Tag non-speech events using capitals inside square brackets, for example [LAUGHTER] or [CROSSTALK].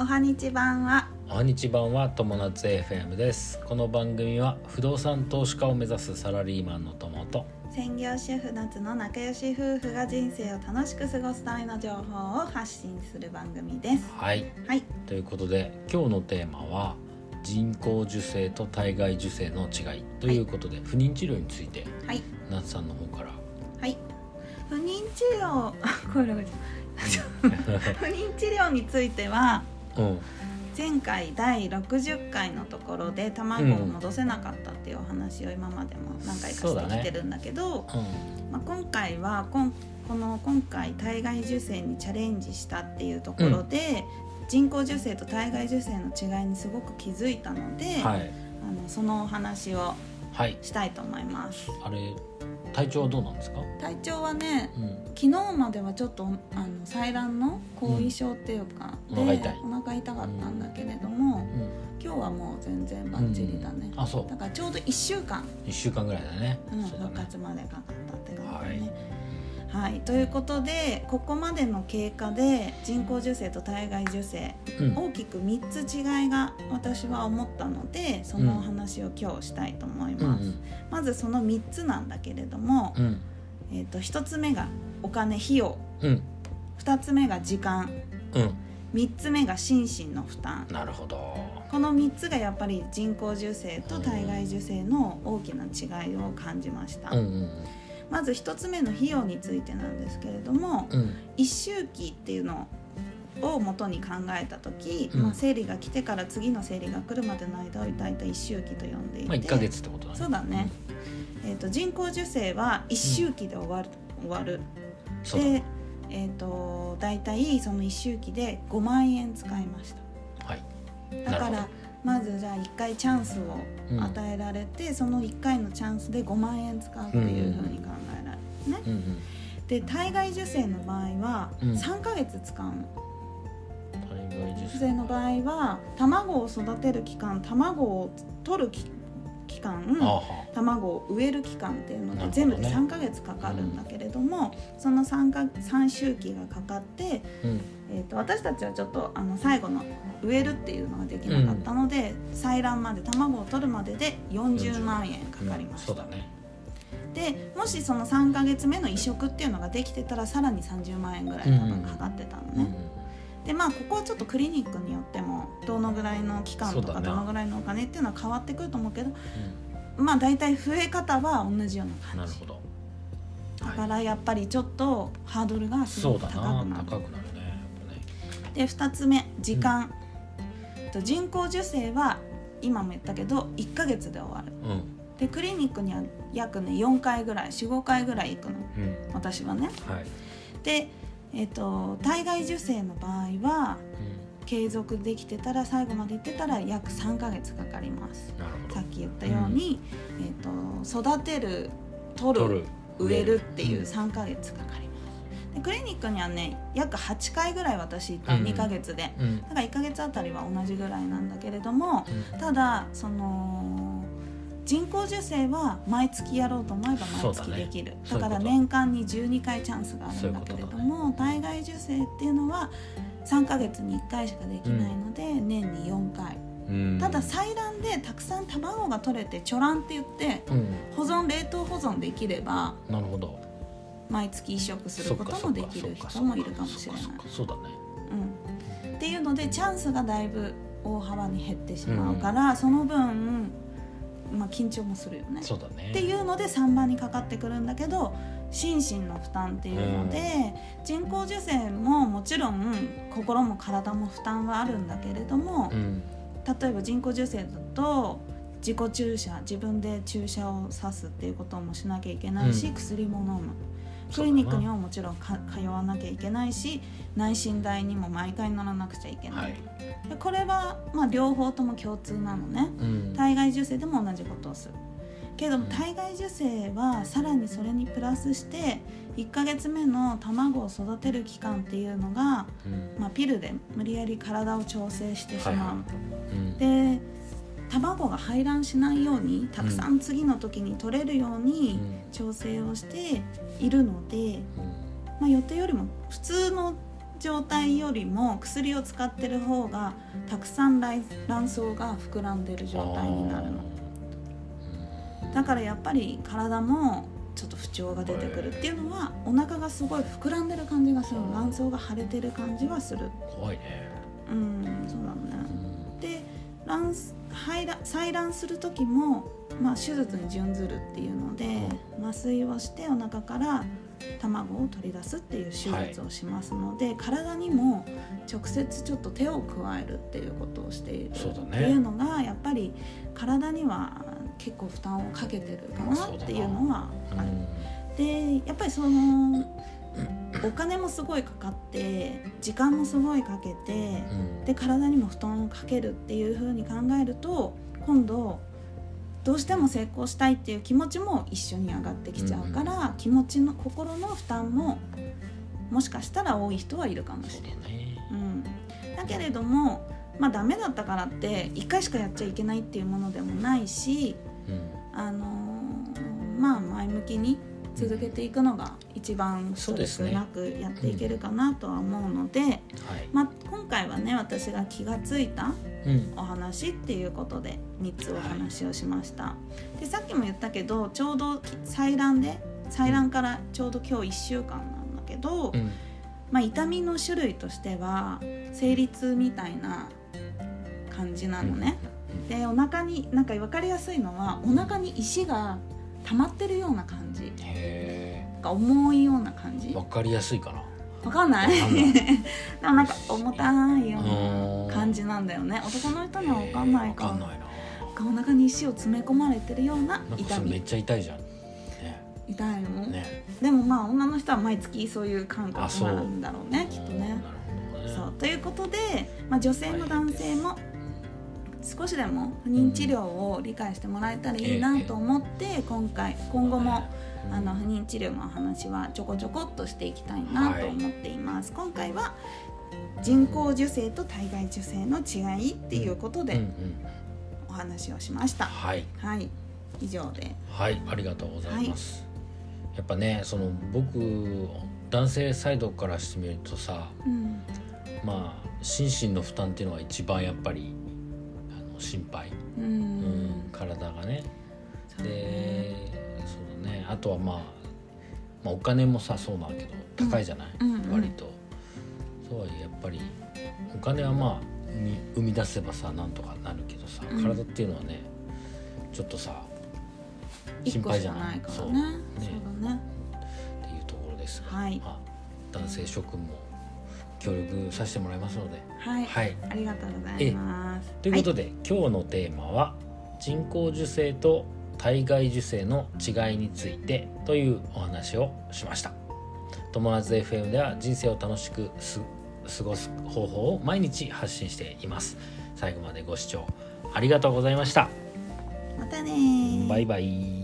おはにち版は。おはにち版は友達 FM です。この番組は不動産投資家を目指すサラリーマンの友と。専業主婦夏の仲良し夫婦が人生を楽しく過ごすための情報を発信する番組です。はい。はい。ということで今日のテーマは人工授精と体外受精の違い。ということで、不妊治療についてはい。夏さんの方から。はい。不妊治療 [LAUGHS] 不妊治療についてはうん前回第60回のところで卵を戻せなかったっていうお話を今までも何回かしてきてるんだけど、うん。まあ、今回はこんこの今回体外受精にチャレンジしたっていうところで、人工授精と体外受精の違いにすごく気づいたので、はい。あのそのお話をはいしたいと思います。あれ体調はどうなんですか？体調はねうん。昨日まではちょっとあの採卵の後遺症っていうか、でうん。お腹痛い。お腹痛かったんだけれども、うん。今日はもう全然バッチリだね、あそう。だからちょうど1週間、1週間ぐらいだね、うんね。復活までかかったって感じだね。はい、ということでここまでの経過で人工授精と体外受精うん。大きく3つ違いが私は思ったのでそのお話を今日したいと思いうんます、まずその3つなんだけれども、うん。えー、と1つ目がお金費用。うん。2つ目が時間。うん。3つ目が心身の負担。なるほど。この3つがやっぱり人工授精と体外受精の大きな違いを感じました、うんうんまず1つ目の費用についてなんですけれどもうん。一周期っていうのを元に考えた時、うん。まあ、生理が来てから次の生理が来るまでの間を大体一周期と呼んでいて、まあ1ヶ月ってことだね。そうだね、えー、と人工授精は一周期で終わる,、終わる。で、えー、と大体その一周期で5万円使いました。はい。だからまずじゃあ1回チャンスをうん。与えられて、その1回のチャンスで5万円使うっていうふうに考えられるね、うんうん。で体外受精の場合はうん。3ヶ月使うの、体外受受精精の場合は卵を育てる期間卵を取る期期間卵を植える期間っていうので全部で3ヶ月かかるんだけれども、その 3, か3周期がかかって、うん。えー、と私たちはちょっとあの最後の植えるっていうのができなかったので、採卵まで卵を取るまでで40万円かかりました、でもしその3ヶ月目の移植っていうのができてたらさらに30万円ぐらい多分かかってたのね、でまあここはちょっとクリニックによってもどのぐらいの期間とかどのぐらいのお金っていうのは変わってくると思うけどまあ大体増え方は同じような感じ。うんなるほど。だからやっぱりちょっとハードルがすごく高くなる。な高くなるねやっで2つ目時間、と人工授精は今も言ったけど1ヶ月で終わる。ぱねでクリニックには約ね4回ぐらい45回ぐらい行くの。うんうん。私はね。はい。で、えっと体外受精の場合は継続できてたら最後まで行ってたら約3ヶ月かかります。さっき言ったように、えっと育てる取る植えるっていううん。3ヶ月かかります。でクリニックにはね約8回ぐらい私行った。うん。2ヶ月で、うん。だから1ヶ月あたりは同じぐらいなんだけれどもただその人工授精は毎月やろうと思えば毎月できる。だ,、ね。から年間に12回チャンスがあるんだけれども、体外受精っていうのは3ヶ月に1回しかできないので、年に4回。うん。ただ採卵でたくさん卵が取れて貯卵って言ってうん。保存冷凍保存できればなるほど。毎月移植することもできる人もいるかもしれない。そうだね。うん、っていうのでチャンスがだいぶ大幅に減ってしまうから、その分、まあ、緊張もするよね。そうだね。っていうので3番にかかってくるんだけど心身の負担っていうので、人工授精ももちろん心も体も負担はあるんだけれども、うん。例えば人工授精だと自己注射自分で注射を刺すっていうこともしなきゃいけないし、うん。薬も飲むクリニックにはもちろんか通わなきゃいけないし内診台にも毎回乗らなくちゃいけない、はい。でこれはまあ両方とも共通なのね。うん。体外受精でも同じことをする。けどうん。体外受精はさらにそれにプラスして1ヶ月目の卵を育てる期間っていうのが、うん。まあ、ピルで無理やり体を調整してしまう、はい。はうん。で卵が排卵しないようにたくさん次の時に取れるようにうん。調整をしているので、うん。まあ、予定よりも普通の状態よりも薬を使ってる方がたくさん卵卵巣が膨らんでる状態になるの。だからやっぱり体もちょっと不調が出てくるっていうのはお腹がすごい膨らんでる感じがする。卵巣が腫れてる感じはする。怖いね。うんそうなのね。うん。で卵巣排卵採卵する時も、まあ、手術に準ずるっていうので、麻酔をしてお腹から卵を取り出すっていう手術をしますので、体にも直接ちょっと手を加えるっていうことをしているっていうのがやっぱり体には結構負担をかけてるかなっていうのはある。でやっぱりそのお金もすごいかかって時間もすごいかけてうん。で体にも負担をかけるっていう風に考えると今度どうしても成功したいっていう気持ちも一緒に上がってきちゃうから、気持ちの心の負担ももしかしたら多い人はいるかもしれない。うん、だけれどもまあダメだったからって1回しかやっちゃいけないっていうものでもないし、うん。あのーまあ前向きに続けていくのが一番ストレスなくやっていけるかなとは思うので、はい。まあ、今回はね私が気がついたうん。お話っていうことで3つお話をしました、でさっきも言ったけどちょうど採卵で採卵からちょうど今日1週間なんだけど、うん。まあ、痛みの種類としては生理痛みたいな感じなのね、でお腹になんか分かりやすいのはお腹に石が溜まってるような感じへなんか重いような感じ。えわかりやすいかな。わかんない。でもなんか重たいよううんな感じなんだよね。男の人には分かんないかわかんないなお腹に石を詰め込まれてるような痛み。めっちゃ痛いじゃん。ね。痛いの、ね。でもまあ女の人は毎月そういう感覚あそうなんだろうねきっとね。ね。そう。ということで、まあ、女性も男性も少しでも不妊治療を理解してもらえたらいいなと思って今回今後もうんあの不妊治療の話はちょこちょこっとしていきたいなと思っています、今回は人工授精と体外受精の違いっていうことでお話をしました、はい。はい。以上で。はい。ありがとうございます、やっぱねその僕男性サイドからしてみるとさうん。まあ心身の負担っていうのが一番やっぱりあの心配、うん、うん。体がね。であとはまあ、まあ、お金もさそうなんだけど高いじゃない、うん。うん割と。そうはいえやっぱりお金はまあに生み出せばさなんとかなるけどさうん。体っていうのはねちょっとさ心配じゃなないいからね。そう。ね。ね。っていうところですが、はい。まあ、男性諸君も協力させてもらいますので。はい、はい、ありがとうございます。ということで、今日のテーマは人工授精と体外受精の違いについてというお話をしました。友達 FM では人生を楽しくす過ごす方法を毎日発信しています。最後までご視聴ありがとうございました。またねー。バイバイ